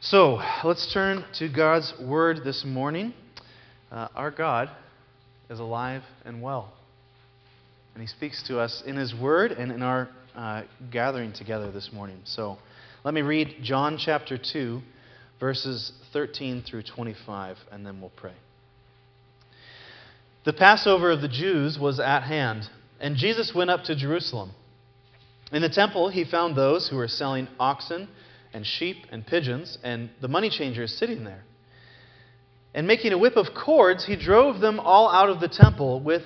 So, let's turn to God's Word this morning. Uh, our God is alive and well. And He speaks to us in His Word and in our uh, gathering together this morning. So, let me read John chapter 2, verses 13 through 25, and then we'll pray. The Passover of the Jews was at hand, and Jesus went up to Jerusalem. In the temple, he found those who were selling oxen and sheep and pigeons, and the money changers sitting there. And making a whip of cords, he drove them all out of the temple with,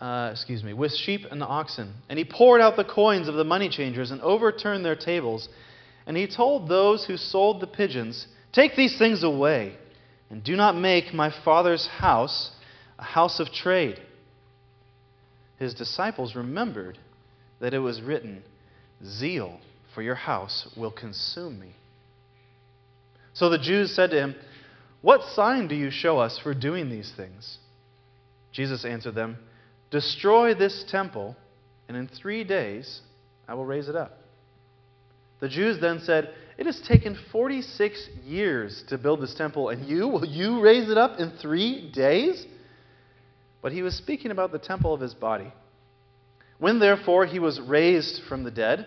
uh, excuse me, with sheep and oxen. And he poured out the coins of the money changers and overturned their tables. And he told those who sold the pigeons, Take these things away, and do not make my father's house a house of trade. His disciples remembered that it was written, Zeal for your house will consume me. So the Jews said to him, What sign do you show us for doing these things? Jesus answered them, Destroy this temple, and in three days I will raise it up. The Jews then said, It has taken 46 years to build this temple, and you, will you raise it up in three days? But he was speaking about the temple of his body. When therefore he was raised from the dead,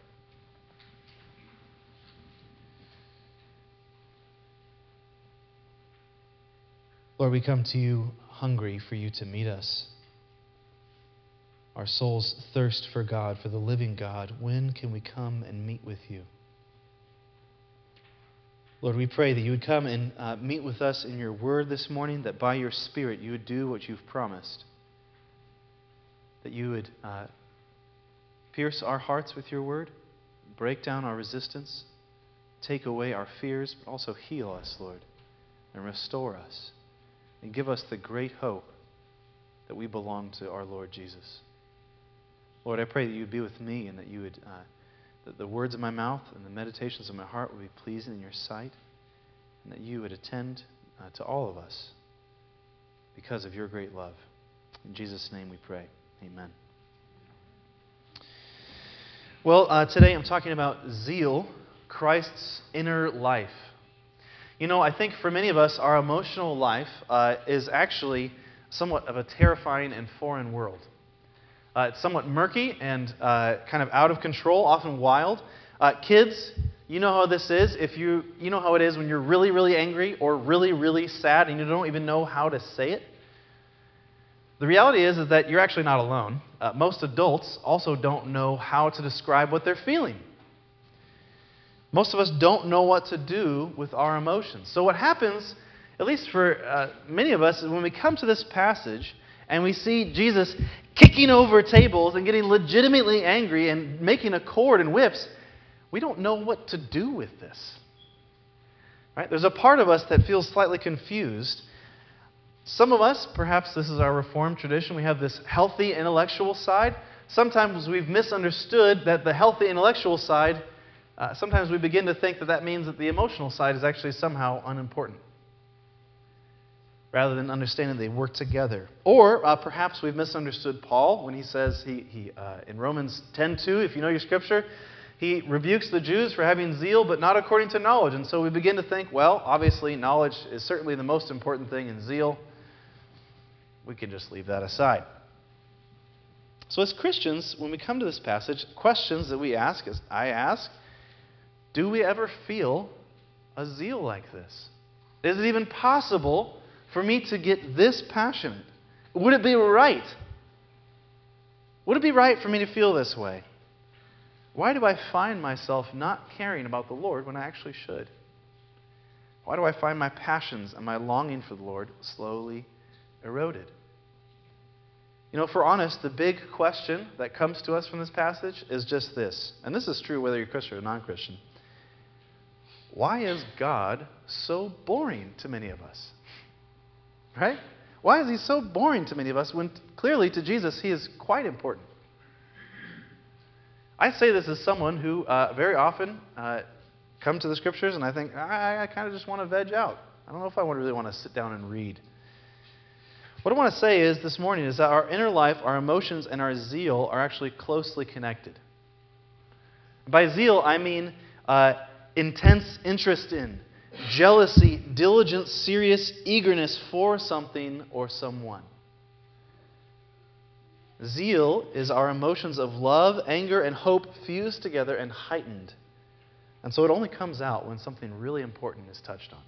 Lord, we come to you hungry for you to meet us. Our souls thirst for God, for the living God. When can we come and meet with you? Lord, we pray that you would come and uh, meet with us in your word this morning, that by your Spirit you would do what you've promised, that you would uh, pierce our hearts with your word, break down our resistance, take away our fears, but also heal us, Lord, and restore us and give us the great hope that we belong to our Lord Jesus. Lord, I pray that you would be with me and that you would, uh, that the words of my mouth and the meditations of my heart would be pleasing in your sight, and that you would attend uh, to all of us because of your great love. In Jesus' name we pray. Amen. Well, uh, today I'm talking about zeal, Christ's inner life. You know, I think for many of us, our emotional life uh, is actually somewhat of a terrifying and foreign world. Uh, it's somewhat murky and uh, kind of out of control, often wild. Uh, kids, you know how this is. If you, you know how it is when you're really, really angry or really, really sad and you don't even know how to say it. The reality is, is that you're actually not alone. Uh, most adults also don't know how to describe what they're feeling. Most of us don't know what to do with our emotions. So, what happens, at least for uh, many of us, is when we come to this passage and we see Jesus kicking over tables and getting legitimately angry and making a cord and whips, we don't know what to do with this. Right? There's a part of us that feels slightly confused. Some of us, perhaps this is our Reformed tradition, we have this healthy intellectual side. Sometimes we've misunderstood that the healthy intellectual side uh, sometimes we begin to think that that means that the emotional side is actually somehow unimportant rather than understanding they work together. Or uh, perhaps we've misunderstood Paul when he says he, he uh, in Romans 10:2, if you know your scripture, he rebukes the Jews for having zeal but not according to knowledge. And so we begin to think, well, obviously knowledge is certainly the most important thing in zeal. We can just leave that aside. So as Christians, when we come to this passage, questions that we ask, as I ask, do we ever feel a zeal like this? Is it even possible for me to get this passionate? Would it be right? Would it be right for me to feel this way? Why do I find myself not caring about the Lord when I actually should? Why do I find my passions and my longing for the Lord slowly eroded? You know, we're honest, the big question that comes to us from this passage is just this. And this is true whether you're Christian or non Christian. Why is God so boring to many of us? Right? Why is he so boring to many of us when clearly to Jesus he is quite important? I say this as someone who uh, very often uh, come to the scriptures and I think, I, I kind of just want to veg out. I don't know if I really want to sit down and read. What I want to say is this morning is that our inner life, our emotions, and our zeal are actually closely connected. By zeal, I mean uh, intense interest in, jealousy, diligent, serious eagerness for something or someone. Zeal is our emotions of love, anger, and hope fused together and heightened. And so it only comes out when something really important is touched on.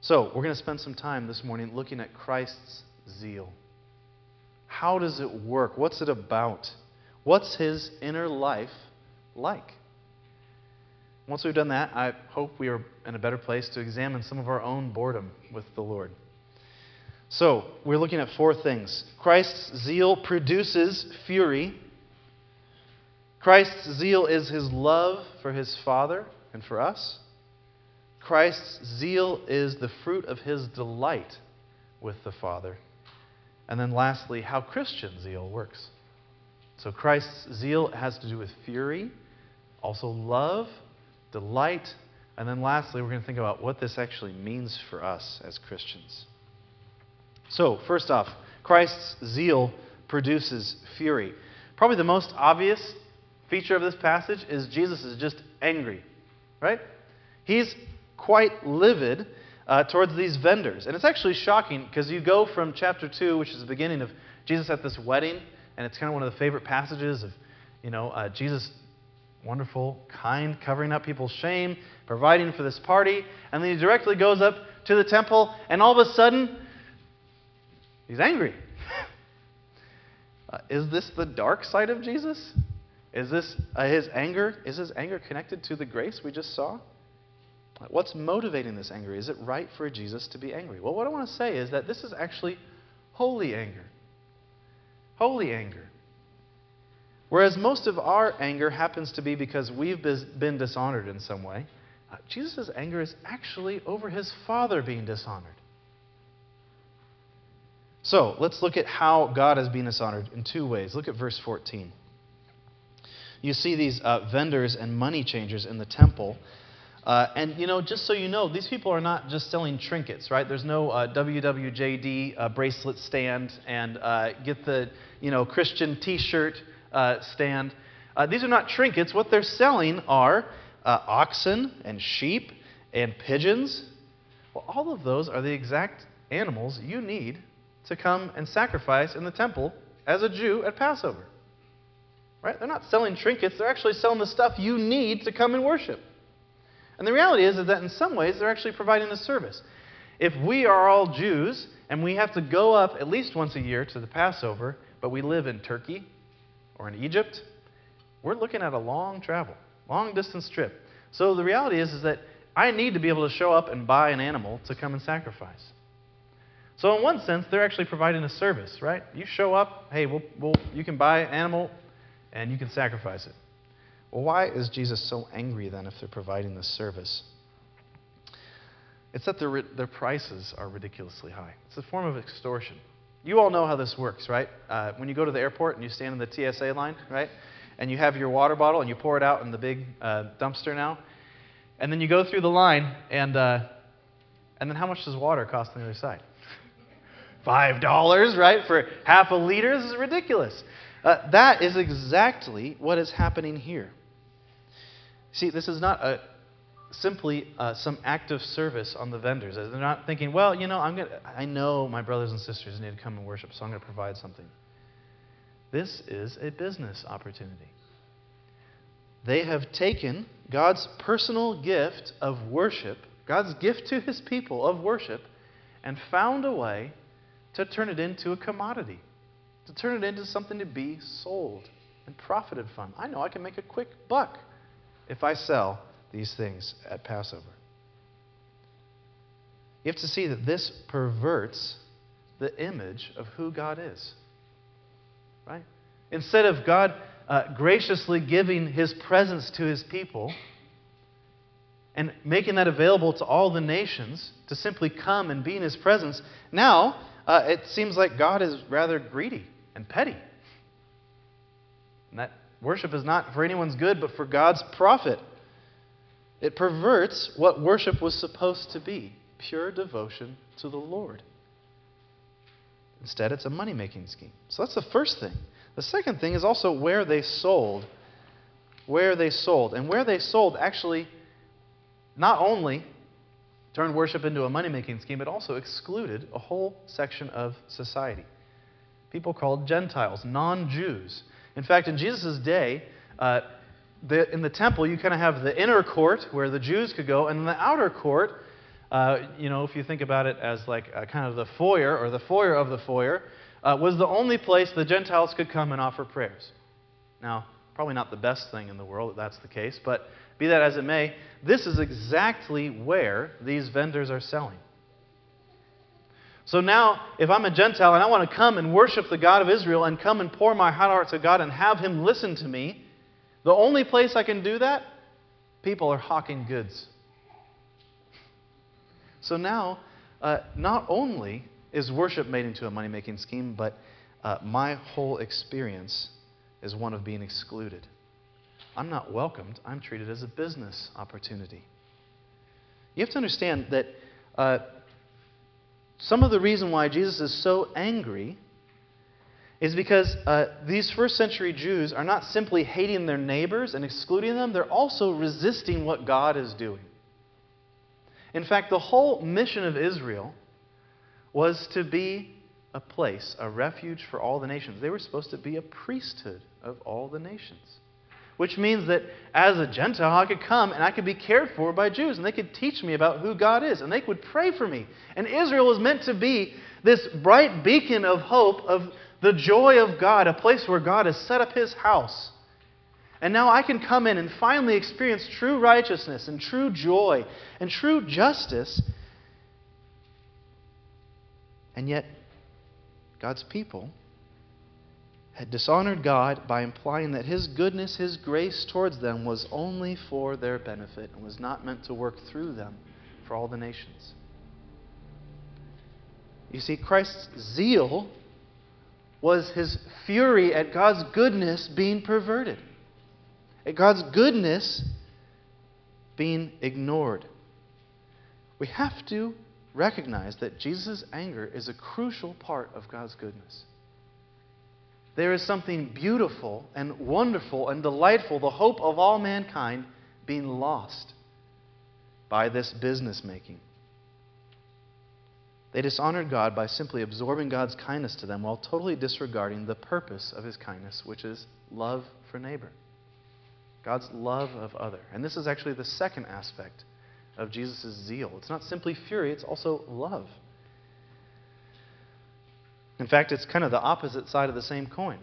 So, we're going to spend some time this morning looking at Christ's zeal. How does it work? What's it about? What's his inner life like? Once we've done that, I hope we are in a better place to examine some of our own boredom with the Lord. So, we're looking at four things. Christ's zeal produces fury. Christ's zeal is his love for his Father and for us. Christ's zeal is the fruit of his delight with the Father. And then, lastly, how Christian zeal works. So, Christ's zeal has to do with fury, also love, delight, and then lastly, we're going to think about what this actually means for us as Christians. So, first off, Christ's zeal produces fury. Probably the most obvious feature of this passage is Jesus is just angry, right? He's quite livid uh, towards these vendors. And it's actually shocking because you go from chapter 2, which is the beginning of Jesus at this wedding, and it's kind of one of the favorite passages of, you know, uh, Jesus wonderful, kind, covering up people's shame, providing for this party. And then he directly goes up to the temple, and all of a sudden, he's angry. uh, is this the dark side of Jesus? Is this uh, his anger? Is his anger connected to the grace we just saw? What's motivating this anger? Is it right for Jesus to be angry? Well, what I want to say is that this is actually holy anger. Holy anger. Whereas most of our anger happens to be because we've been dishonored in some way, uh, Jesus' anger is actually over his Father being dishonored. So let's look at how God is being dishonored in two ways. Look at verse 14. You see these uh, vendors and money changers in the temple uh, and, you know, just so you know, these people are not just selling trinkets, right? There's no uh, WWJD uh, bracelet stand and uh, get the, you know, Christian t shirt uh, stand. Uh, these are not trinkets. What they're selling are oxen and sheep and pigeons. Well, all of those are the exact animals you need to come and sacrifice in the temple as a Jew at Passover. Right? They're not selling trinkets, they're actually selling the stuff you need to come and worship. And the reality is, is that in some ways they're actually providing a service. If we are all Jews and we have to go up at least once a year to the Passover, but we live in Turkey or in Egypt, we're looking at a long travel, long distance trip. So the reality is, is that I need to be able to show up and buy an animal to come and sacrifice. So in one sense, they're actually providing a service, right? You show up, hey, we'll, we'll, you can buy an animal and you can sacrifice it. Well, why is Jesus so angry then if they're providing this service? It's that their, their prices are ridiculously high. It's a form of extortion. You all know how this works, right? Uh, when you go to the airport and you stand in the TSA line, right? And you have your water bottle and you pour it out in the big uh, dumpster now. And then you go through the line, and, uh, and then how much does water cost on the other side? $5, right? For half a liter? This is ridiculous. Uh, that is exactly what is happening here. See, this is not a, simply uh, some act of service on the vendors. They're not thinking, well, you know, I'm gonna, I know my brothers and sisters need to come and worship, so I'm going to provide something. This is a business opportunity. They have taken God's personal gift of worship, God's gift to his people of worship, and found a way to turn it into a commodity, to turn it into something to be sold and profited from. I know I can make a quick buck if I sell these things at Passover. You have to see that this perverts the image of who God is. Right? Instead of God uh, graciously giving his presence to his people, and making that available to all the nations to simply come and be in his presence, now uh, it seems like God is rather greedy and petty. And that worship is not for anyone's good, but for God's profit. It perverts what worship was supposed to be pure devotion to the Lord. Instead, it's a money making scheme. So that's the first thing. The second thing is also where they sold. Where they sold. And where they sold actually not only turned worship into a money making scheme, but also excluded a whole section of society. People called Gentiles, non Jews. In fact, in Jesus' day, uh, the, in the temple, you kind of have the inner court where the Jews could go, and the outer court, uh, you know, if you think about it as like kind of the foyer or the foyer of the foyer, uh, was the only place the Gentiles could come and offer prayers. Now, probably not the best thing in the world that that's the case, but be that as it may, this is exactly where these vendors are selling. So now, if I'm a Gentile and I want to come and worship the God of Israel and come and pour my heart out to God and have Him listen to me, the only place I can do that, people are hawking goods. So now, uh, not only is worship made into a money making scheme, but uh, my whole experience is one of being excluded. I'm not welcomed, I'm treated as a business opportunity. You have to understand that uh, some of the reason why Jesus is so angry is because uh, these first century Jews are not simply hating their neighbors and excluding them, they're also resisting what God is doing. In fact, the whole mission of Israel was to be a place, a refuge for all the nations. They were supposed to be a priesthood of all the nations. Which means that as a Gentile, I could come and I could be cared for by Jews, and they could teach me about who God is, and they would pray for me. And Israel was meant to be this bright beacon of hope, of the joy of God, a place where God has set up his house. And now I can come in and finally experience true righteousness and true joy and true justice. And yet, God's people had dishonored God by implying that His goodness, His grace towards them was only for their benefit and was not meant to work through them for all the nations. You see, Christ's zeal was His fury at God's goodness being perverted, at God's goodness being ignored. We have to recognize that Jesus' anger is a crucial part of God's goodness there is something beautiful and wonderful and delightful, the hope of all mankind, being lost by this business making. They dishonored God by simply absorbing God's kindness to them while totally disregarding the purpose of his kindness, which is love for neighbor. God's love of other. And this is actually the second aspect of Jesus' zeal. It's not simply fury, it's also love. In fact, it's kind of the opposite side of the same coin.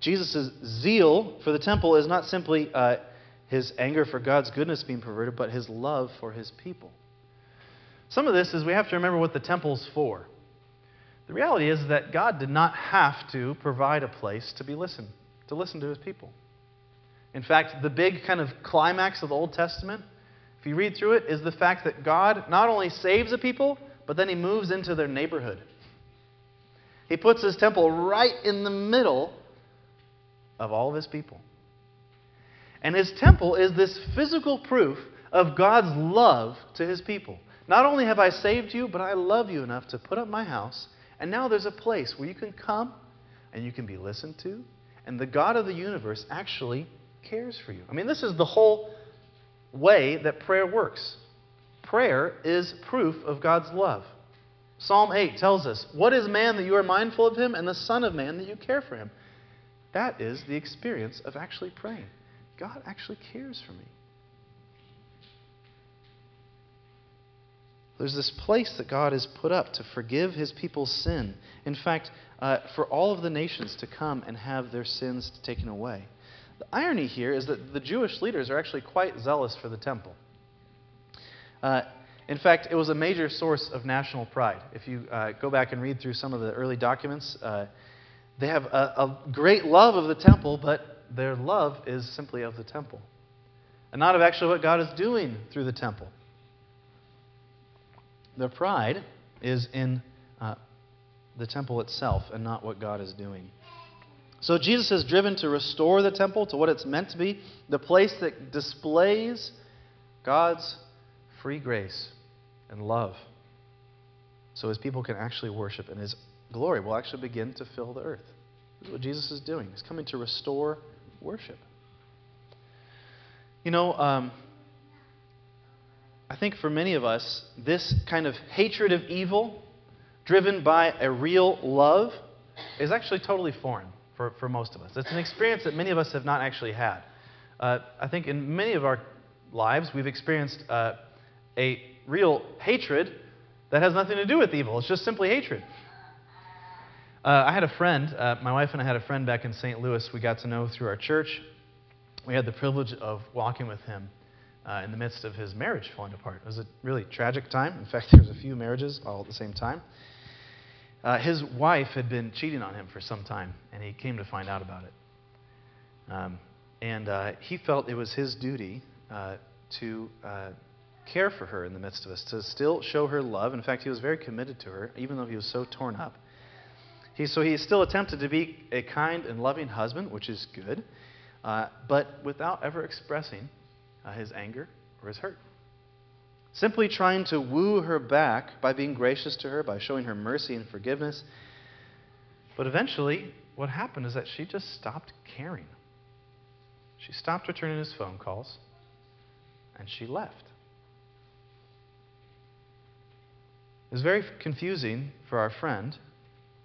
Jesus' zeal for the temple is not simply uh, his anger for God's goodness being perverted, but his love for his people. Some of this is we have to remember what the temple's for. The reality is that God did not have to provide a place to be listened, to listen to his people. In fact, the big kind of climax of the Old Testament, if you read through it, is the fact that God not only saves a people, but then he moves into their neighborhood. He puts his temple right in the middle of all of his people. And his temple is this physical proof of God's love to his people. Not only have I saved you, but I love you enough to put up my house. And now there's a place where you can come and you can be listened to. And the God of the universe actually cares for you. I mean, this is the whole way that prayer works. Prayer is proof of God's love. Psalm 8 tells us, What is man that you are mindful of him, and the Son of Man that you care for him? That is the experience of actually praying. God actually cares for me. There's this place that God has put up to forgive his people's sin. In fact, uh, for all of the nations to come and have their sins taken away. The irony here is that the Jewish leaders are actually quite zealous for the temple. Uh, in fact, it was a major source of national pride. If you uh, go back and read through some of the early documents, uh, they have a, a, great love of the temple, but their love is simply of the temple. and not of actually what God is doing through the temple. Their pride is in uh, the temple itself and not what God is doing. So Jesus is driven to restore the temple to what it's meant to be the place that displays God's free grace and love. So his people can actually worship and his glory will actually begin to fill the earth. This is what Jesus is doing. He's coming to restore worship. You know, um, I think for many of us, this kind of hatred of evil, driven by a real love, is actually totally foreign for, for most of us. It's an experience that many of us have not actually had. Uh, I think in many of our lives, we've experienced uh, a real hatred that has nothing to do with evil. It's just simply hatred. Uh, I had a friend, uh, my wife and I had a friend back in St. Louis we got to know through our church. We had the privilege of walking with him uh, in the midst of his marriage falling apart. It was a really tragic time. In fact, there was a few marriages all at the same time. Uh, his wife had been cheating on him for some time, and he came to find out about it. Um, and uh, he felt it was his duty uh, to care for her in the midst of this, to still show her love. In fact, he was very committed to her, even though he was so torn up. He, so he still attempted to be a kind and loving husband, which is good, uh, but without ever expressing uh, his anger or his hurt. Simply trying to woo her back by being gracious to her, by showing her mercy and forgiveness. But eventually, what happened is that she just stopped caring. She stopped returning his phone calls, and she left. It was very confusing for our friend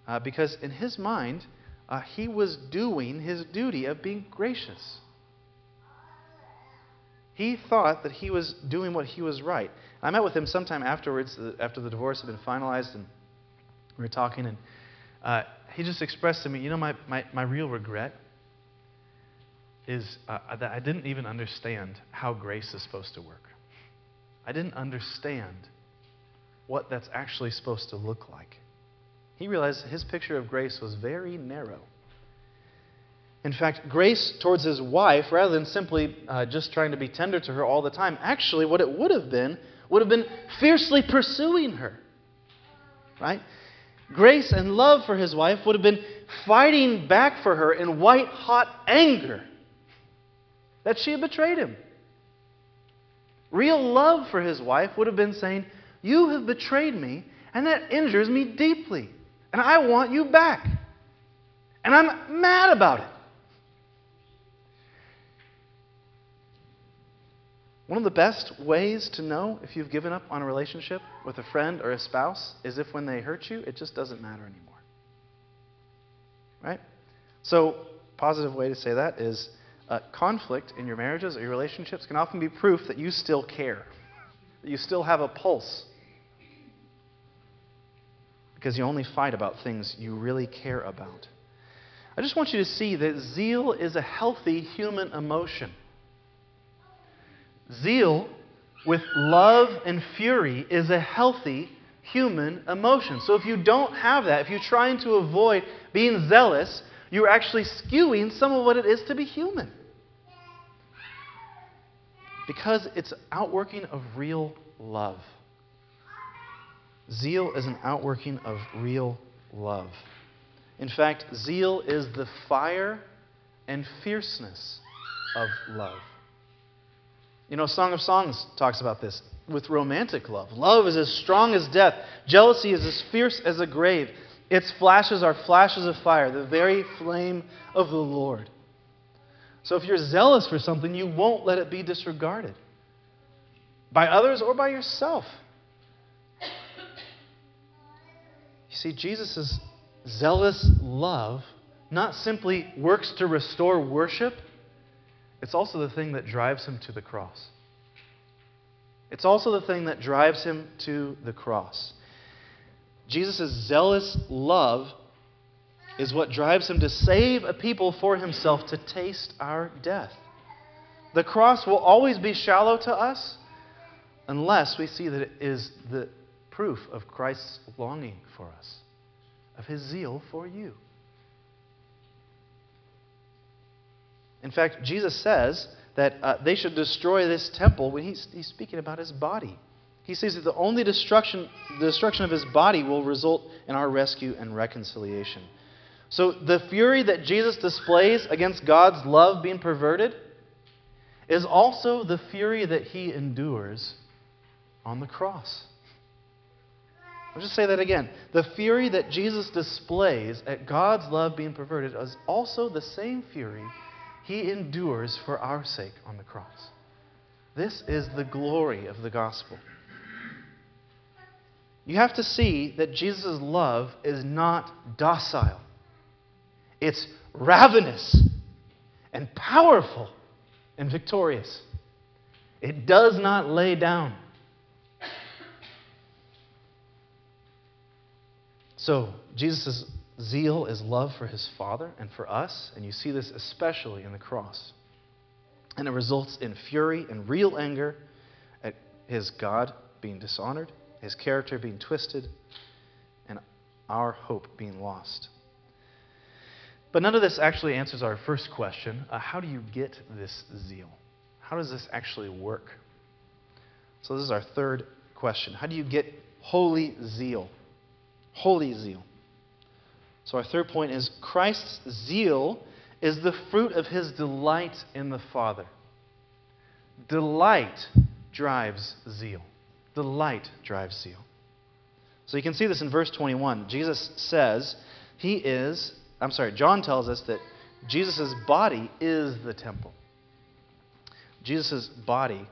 uh, because in his mind, uh, he was doing his duty of being gracious. He thought that he was doing what he was right. I met with him sometime afterwards, uh, after the divorce had been finalized, and we were talking, and uh, he just expressed to me, you know, my, my, my real regret is uh, that I didn't even understand how grace is supposed to work. I didn't understand what that's actually supposed to look like. He realized his picture of grace was very narrow. In fact, grace towards his wife, rather than simply uh, just trying to be tender to her all the time, actually, what it would have been would have been fiercely pursuing her. Right? Grace and love for his wife would have been fighting back for her in white hot anger that she had betrayed him. Real love for his wife would have been saying, You have betrayed me, and that injures me deeply and I want you back. And I'm mad about it. One of the best ways to know if you've given up on a relationship with a friend or a spouse is if when they hurt you, it just doesn't matter anymore. Right? So, positive way to say that is uh, conflict in your marriages or your relationships can often be proof that you still care, that you still have a pulse because you only fight about things you really care about. I just want you to see that zeal is a healthy human emotion. Zeal with love and fury is a healthy human emotion. So if you don't have that, if you're trying to avoid being zealous, you're actually skewing some of what it is to be human. Because it's outworking of real love. Zeal is an outworking of real love. In fact, zeal is the fire and fierceness of love. You know, Song of Songs talks about this with romantic love. Love is as strong as death, jealousy is as fierce as a grave. Its flashes are flashes of fire, the very flame of the Lord. So if you're zealous for something, you won't let it be disregarded by others or by yourself. You see, Jesus' zealous love not simply works to restore worship, it's also the thing that drives him to the cross. It's also the thing that drives him to the cross. Jesus' zealous love is what drives him to save a people for himself to taste our death. The cross will always be shallow to us unless we see that it is the proof of Christ's longing for us, of his zeal for you. In fact, Jesus says that uh, they should destroy this temple when he's, he's speaking about his body. He says that the only destruction, the destruction of his body will result in our rescue and reconciliation. So the fury that Jesus displays against God's love being perverted is also the fury that he endures on the cross. I'll just say that again. The fury that Jesus displays at God's love being perverted is also the same fury he endures for our sake on the cross. This is the glory of the gospel. You have to see that Jesus' love is not docile, it's ravenous and powerful and victorious. It does not lay down. So, Jesus' zeal is love for his Father and for us, and you see this especially in the cross. And it results in fury and real anger at his God being dishonored, his character being twisted, and our hope being lost. But none of this actually answers our first question uh, how do you get this zeal? How does this actually work? So, this is our third question. How do you get holy zeal? Holy zeal. So, our third point is Christ's zeal is the fruit of his delight in the Father. Delight drives zeal. Delight drives zeal. So, you can see this in verse 21. Jesus says, He is, I'm sorry, John tells us that Jesus' body is the temple. Jesus' body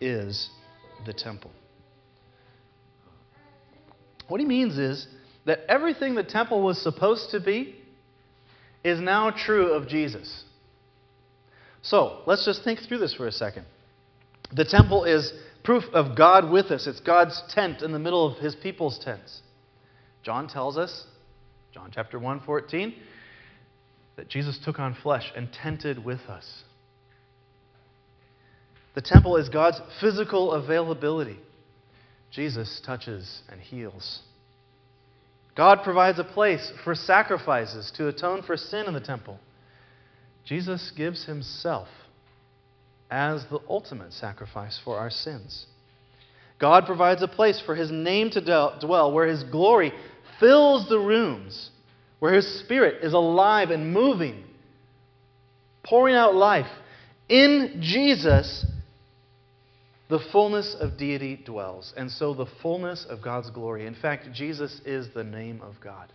is the temple. What he means is that everything the temple was supposed to be is now true of Jesus. So, let's just think through this for a second. The temple is proof of God with us. It's God's tent in the middle of his people's tents. John tells us, John chapter 1, 14, that Jesus took on flesh and tented with us. The temple is God's physical availability. Jesus touches and heals. God provides a place for sacrifices to atone for sin in the temple. Jesus gives himself as the ultimate sacrifice for our sins. God provides a place for his name to dwell, where his glory fills the rooms, where his spirit is alive and moving, pouring out life. In Jesus, the fullness of deity dwells, and so the fullness of God's glory. In fact, Jesus is the name of God.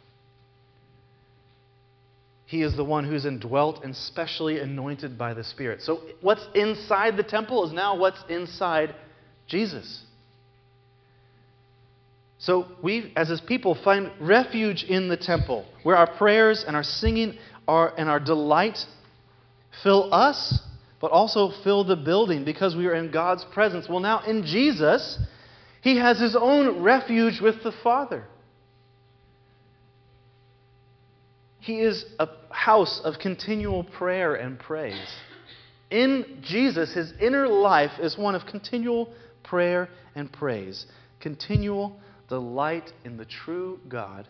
He is the one who's indwelt and specially anointed by the Spirit. So, what's inside the temple is now what's inside Jesus. So, we, as his people, find refuge in the temple, where our prayers and our singing are, and our delight fill us but also fill the building because we are in God's presence. Well, now in Jesus, he has his own refuge with the Father. He is a house of continual prayer and praise. In Jesus, his inner life is one of continual prayer and praise, continual delight in the true God,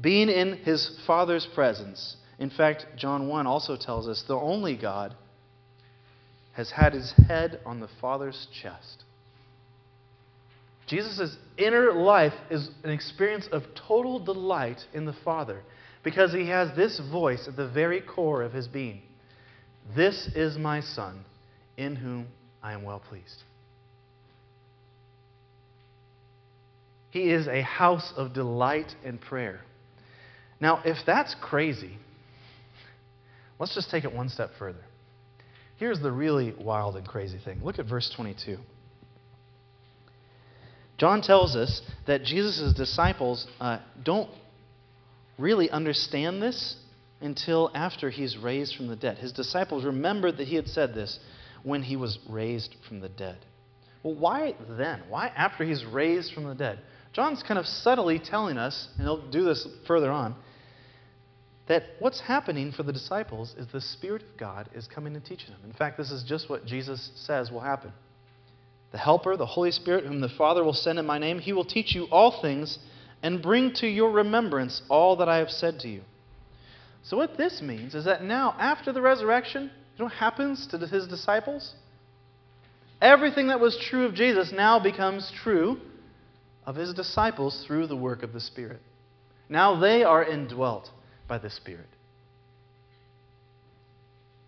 being in his Father's presence in fact, John 1 also tells us the only God has had his head on the Father's chest. Jesus' inner life is an experience of total delight in the Father because he has this voice at the very core of his being This is my Son, in whom I am well pleased. He is a house of delight and prayer. Now, if that's crazy, Let's just take it one step further. Here's the really wild and crazy thing. Look at verse 22. John tells us that Jesus' disciples uh, don't really understand this until after he's raised from the dead. His disciples remembered that he had said this when he was raised from the dead. Well, why then? Why after he's raised from the dead? John's kind of subtly telling us, and he'll do this further on, that what's happening for the disciples is the Spirit of God is coming and teaching them. In fact, this is just what Jesus says will happen. The Helper, the Holy Spirit, whom the Father will send in my name, he will teach you all things and bring to your remembrance all that I have said to you. So, what this means is that now, after the resurrection, You know what happens to his disciples? Everything that was true of Jesus now becomes true of his disciples through the work of the Spirit. Now they are indwelt by the Spirit.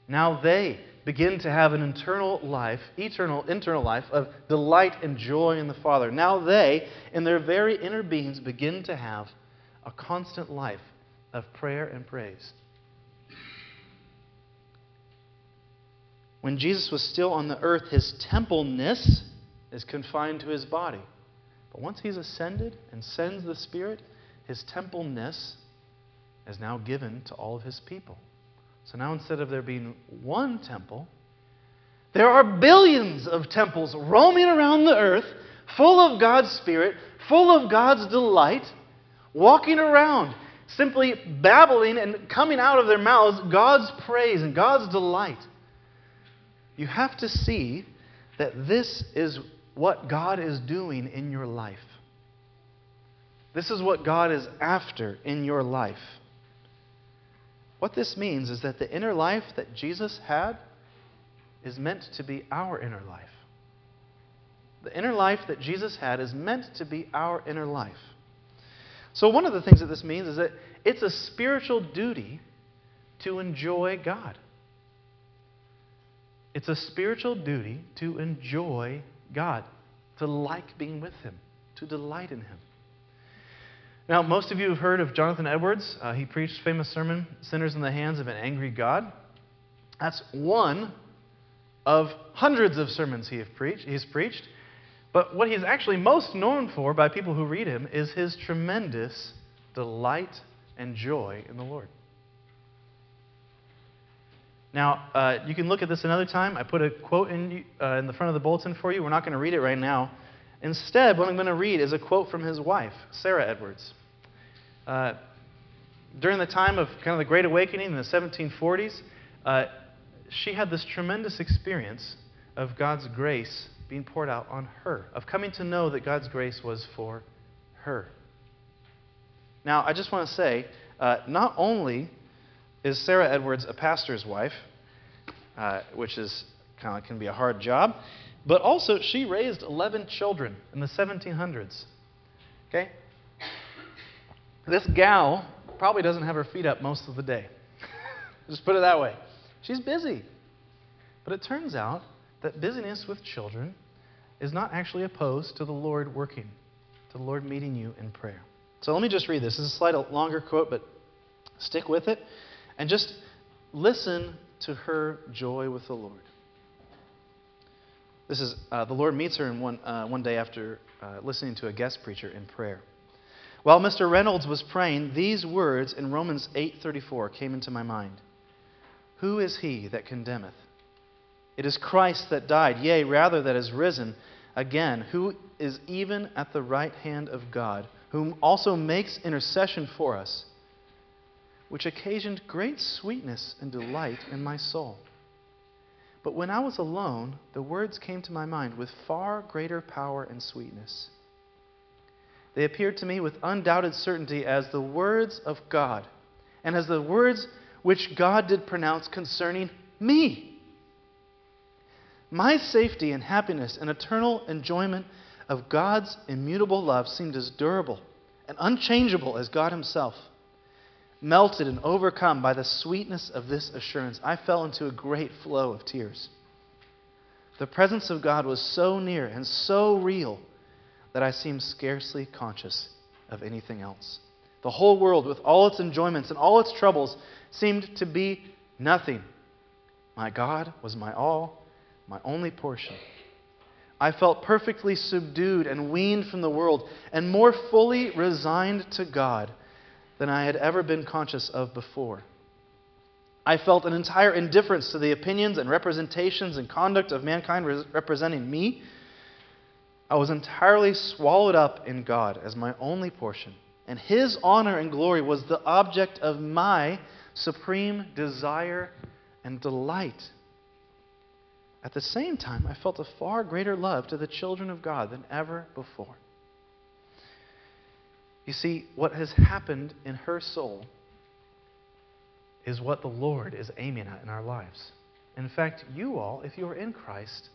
Now they begin to have an internal life, eternal internal life of delight and joy in the Father. Now they, in their very inner beings, begin to have a constant life of prayer and praise. When Jesus was still on the earth, his templeness is confined to his body. But once he's ascended and sends the Spirit, his templeness is now given to all of his people. So now instead of there being one temple, there are billions of temples roaming around the earth, full of God's Spirit, full of God's delight, walking around, simply babbling and coming out of their mouths God's praise and God's delight. You have to see that this is what God is doing in your life. This is what God is after in your life. What this means is that the inner life that Jesus had is meant to be our inner life. The inner life that Jesus had is meant to be our inner life. So, one of the things that this means is that it's a spiritual duty to enjoy God. It's a spiritual duty to enjoy God, to like being with Him, to delight in Him. Now, most of you have heard of Jonathan Edwards. Uh, he preached famous sermon, Sinners in the Hands of an Angry God. That's one of hundreds of sermons he preached, he's preached. But what he's actually most known for by people who read him is his tremendous delight and joy in the Lord. Now, uh, you can look at this another time. I put a quote in, uh, in the front of the bulletin for you. We're not going to read it right now. Instead, what I'm going to read is a quote from his wife, Sarah Edwards. Uh, during the time of kind of the Great Awakening in the 1740s, uh, she had this tremendous experience of God's grace being poured out on her, of coming to know that God's grace was for her. Now, I just want to say, uh, not only is Sarah Edwards a pastor's wife, uh, which is kind of can be a hard job, but also, she raised 11 children in the 1700s. Okay? This gal probably doesn't have her feet up most of the day. Just put it that way. She's busy. But it turns out that busyness with children is not actually opposed to the Lord working, to the Lord meeting you in prayer. So let me just read this. This is a slightly longer quote, but stick with it and just listen to her joy with the Lord. This is uh, the Lord meets her in one, uh, one day after uh, listening to a guest preacher in prayer. While Mr. Reynolds was praying, these words in Romans 8:34 came into my mind. Who is he that condemneth? It is Christ that died, yea, rather that is risen again, who is even at the right hand of God, whom also makes intercession for us, which occasioned great sweetness and delight in my soul. But when I was alone, the words came to my mind with far greater power and sweetness. They appeared to me with undoubted certainty as the words of God, and as the words which God did pronounce concerning me. My safety and happiness and eternal enjoyment of God's immutable love seemed as durable and unchangeable as God Himself. Melted and overcome by the sweetness of this assurance, I fell into a great flow of tears. The presence of God was so near and so real that I seemed scarcely conscious of anything else. The whole world, with all its enjoyments and all its troubles, seemed to be nothing. My God was my all, my only portion. I felt perfectly subdued and weaned from the world, and more fully resigned to God than I had ever been conscious of before. I felt an entire indifference to the opinions and representations and conduct of mankind representing me. I was entirely swallowed up in God as my only portion, and His honor and glory was the object of my supreme desire and delight. At the same time, I felt a far greater love to the children of God than ever before. You see, what has happened in her soul is what the Lord is aiming at in our lives. In fact, you all, if you are in Christ,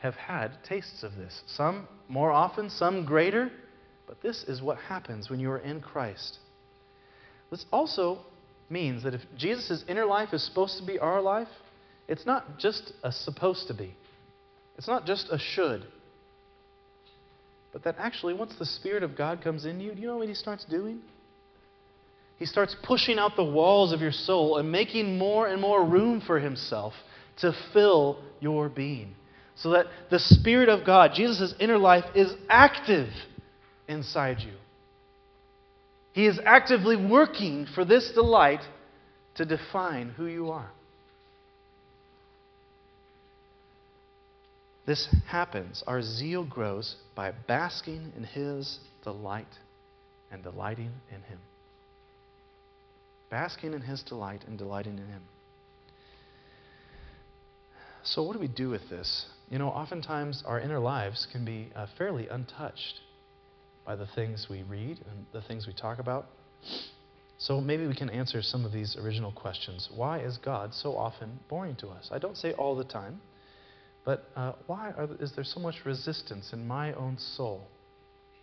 have had tastes of this. Some more often, some greater, but this is what happens when you are in Christ. This also means that if Jesus' inner life is supposed to be our life, it's not just a supposed to be, it's not just a should. But that actually, once the Spirit of God comes in you, do you know what He starts doing? He starts pushing out the walls of your soul and making more and more room for Himself to fill your being. So that the Spirit of God, Jesus' inner life, is active inside you. He is actively working for this delight to define who you are. This happens. Our zeal grows by basking in His delight and delighting in Him. Basking in His delight and delighting in Him. So, what do we do with this? You know, oftentimes our inner lives can be uh, fairly untouched by the things we read and the things we talk about. So, maybe we can answer some of these original questions. Why is God so often boring to us? I don't say all the time. But uh, why are, is there so much resistance in my own soul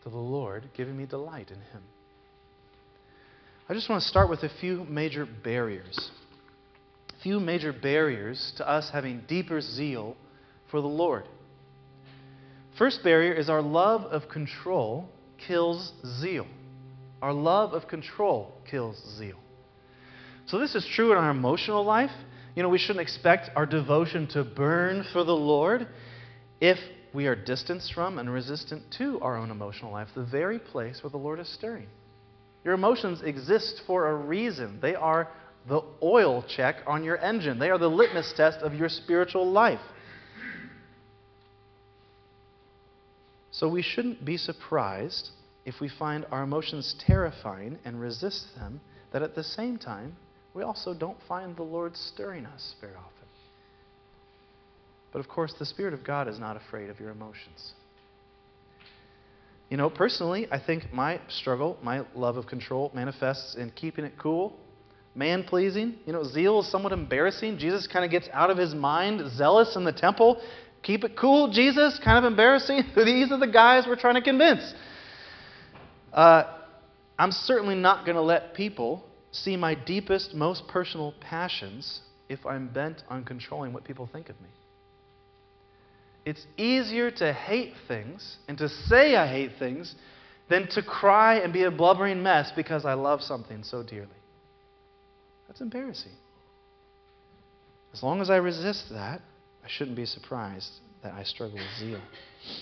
to the Lord giving me delight in Him? I just want to start with a few major barriers. A few major barriers to us having deeper zeal for the Lord. First barrier is our love of control kills zeal. Our love of control kills zeal. So, this is true in our emotional life. You know, we shouldn't expect our devotion to burn for the Lord if we are distanced from and resistant to our own emotional life, the very place where the Lord is stirring. Your emotions exist for a reason. They are the oil check on your engine, they are the litmus test of your spiritual life. So we shouldn't be surprised if we find our emotions terrifying and resist them, that at the same time, we also don't find the Lord stirring us very often. But of course, the Spirit of God is not afraid of your emotions. You know, personally, I think my struggle, my love of control, manifests in keeping it cool, man pleasing. You know, zeal is somewhat embarrassing. Jesus kind of gets out of his mind, zealous in the temple. Keep it cool, Jesus, kind of embarrassing. These are the guys we're trying to convince. Uh, I'm certainly not going to let people see my deepest, most personal passions if I'm bent on controlling what people think of me. It's easier to hate things and to say I hate things than to cry and be a blubbering mess because I love something so dearly. That's embarrassing. As long as I resist that, I shouldn't be surprised that I struggle with zeal.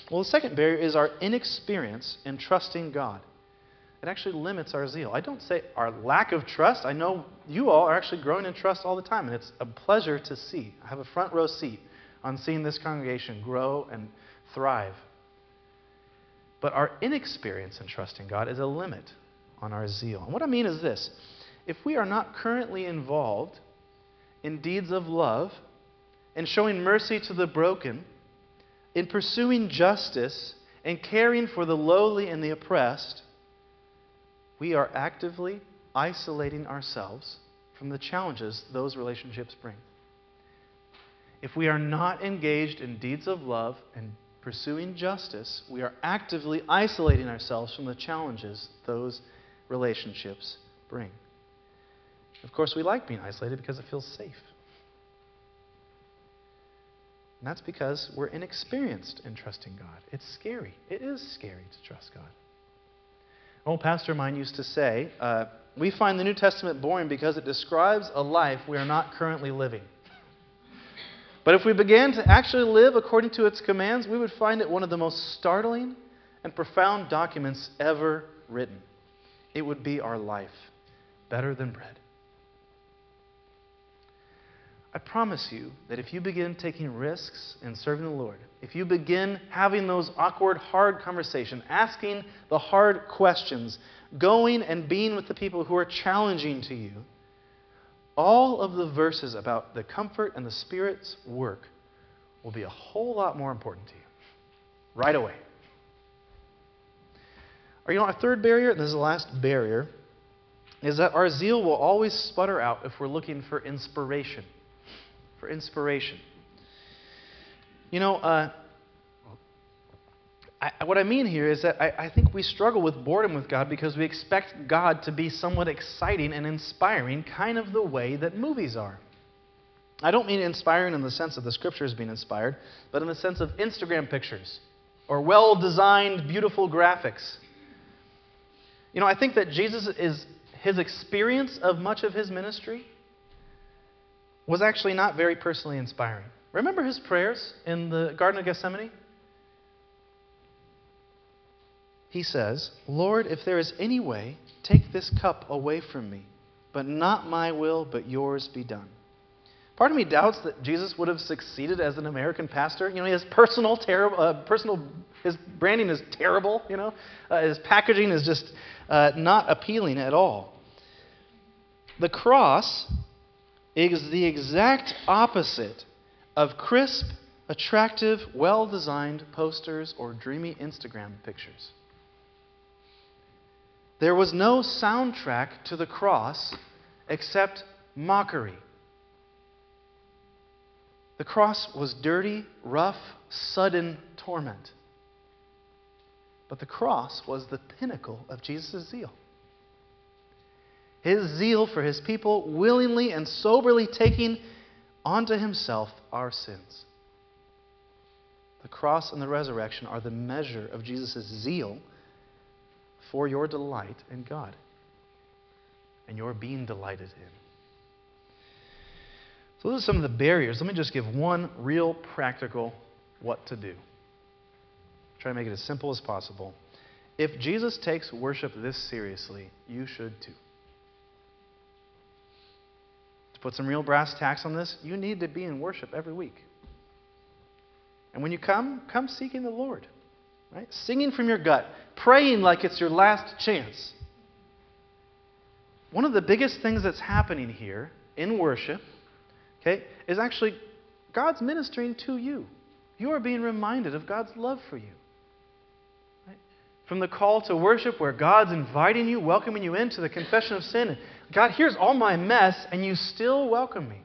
Well, the second barrier is our inexperience in trusting God it actually limits our zeal. I don't say our lack of trust. I know you all are actually growing in trust all the time, and it's a pleasure to see. I have a front row seat on seeing this congregation grow and thrive. But our inexperience in trusting God is a limit on our zeal. And what I mean is this if we are not currently involved in deeds of love, in showing mercy to the broken, in pursuing justice, and caring for the lowly and the oppressed, we are actively isolating ourselves from the challenges those relationships bring. If we are not engaged in deeds of love and pursuing justice, we are actively isolating ourselves from the challenges those relationships bring. Of course, we like being isolated because it feels safe. And that's because we're inexperienced in trusting God. It's scary. It is scary to trust God old pastor of mine used to say, uh, we find the New Testament boring because it describes a life we are not currently living. But if we began to actually live according to its commands, we would find it one of the most startling and profound documents ever written. It would be our life, better than bread. I promise you that if you begin taking risks in serving the Lord, if you begin having those awkward, hard conversations, asking the hard questions, going and being with the people who are challenging to you, all of the verses about the comfort and the Spirit's work will be a whole lot more important to you right away. You know, our third barrier, and this is the last barrier, is that our zeal will always sputter out if we're looking for inspiration. For inspiration. You know, uh, I, what I mean here is that I, I think we struggle with boredom with God because we expect God to be somewhat exciting and inspiring, kind of the way that movies are. I don't mean inspiring in the sense of the scriptures being inspired, but in the sense of Instagram pictures or well designed, beautiful graphics. You know, I think that Jesus is his experience of much of his ministry was actually not very personally inspiring. Remember his prayers in the Garden of Gethsemane? He says, Lord, if there is any way, take this cup away from me, but not my will, but yours be done. Part of me doubts that Jesus would have succeeded as an American pastor. You know, his personal, terrible, uh, personal, his branding is terrible. You know, uh, his packaging is just uh, not appealing at all. The cross is the exact opposite of crisp, attractive, well designed posters or dreamy Instagram pictures. There was no soundtrack to the cross except mockery. The cross was dirty, rough, sudden torment. But the cross was the pinnacle of Jesus' zeal. His zeal for his people, willingly and soberly taking onto himself our sins. The cross and the resurrection are the measure of Jesus' zeal for your delight in God and your being delighted in. So, those are some of the barriers. Let me just give one real practical what to do. Try to make it as simple as possible. If Jesus takes worship this seriously, you should too. To put some real brass tacks on this, you need to be in worship every week. And when you come, come seeking the Lord. Right? Singing from your gut, praying like it's your last chance. One of the biggest things that's happening here in worship, okay, is actually God's ministering to you. You are being reminded of God's love for you. Right? From the call to worship, where God's inviting you, welcoming you into the confession of sin. God, here's all my mess, and you still welcome me.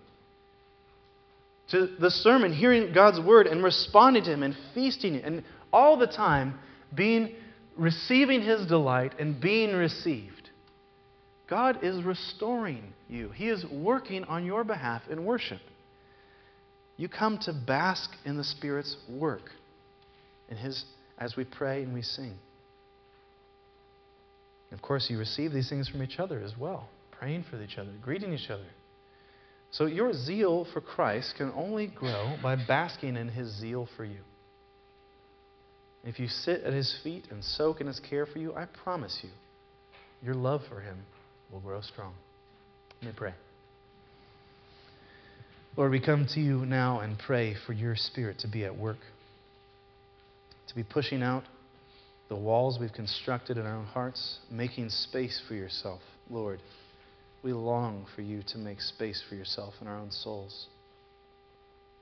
To the sermon, hearing God's word and responding to Him and feasting and all the time being receiving his delight and being received. God is restoring you. He is working on your behalf in worship. You come to bask in the Spirit's work in his, as we pray and we sing. Of course, you receive these things from each other as well, praying for each other, greeting each other. So your zeal for Christ can only grow by basking in his zeal for you. If you sit at his feet and soak in his care for you, I promise you, your love for him will grow strong. Let me pray. Lord, we come to you now and pray for your spirit to be at work, to be pushing out the walls we've constructed in our own hearts, making space for yourself. Lord, we long for you to make space for yourself in our own souls.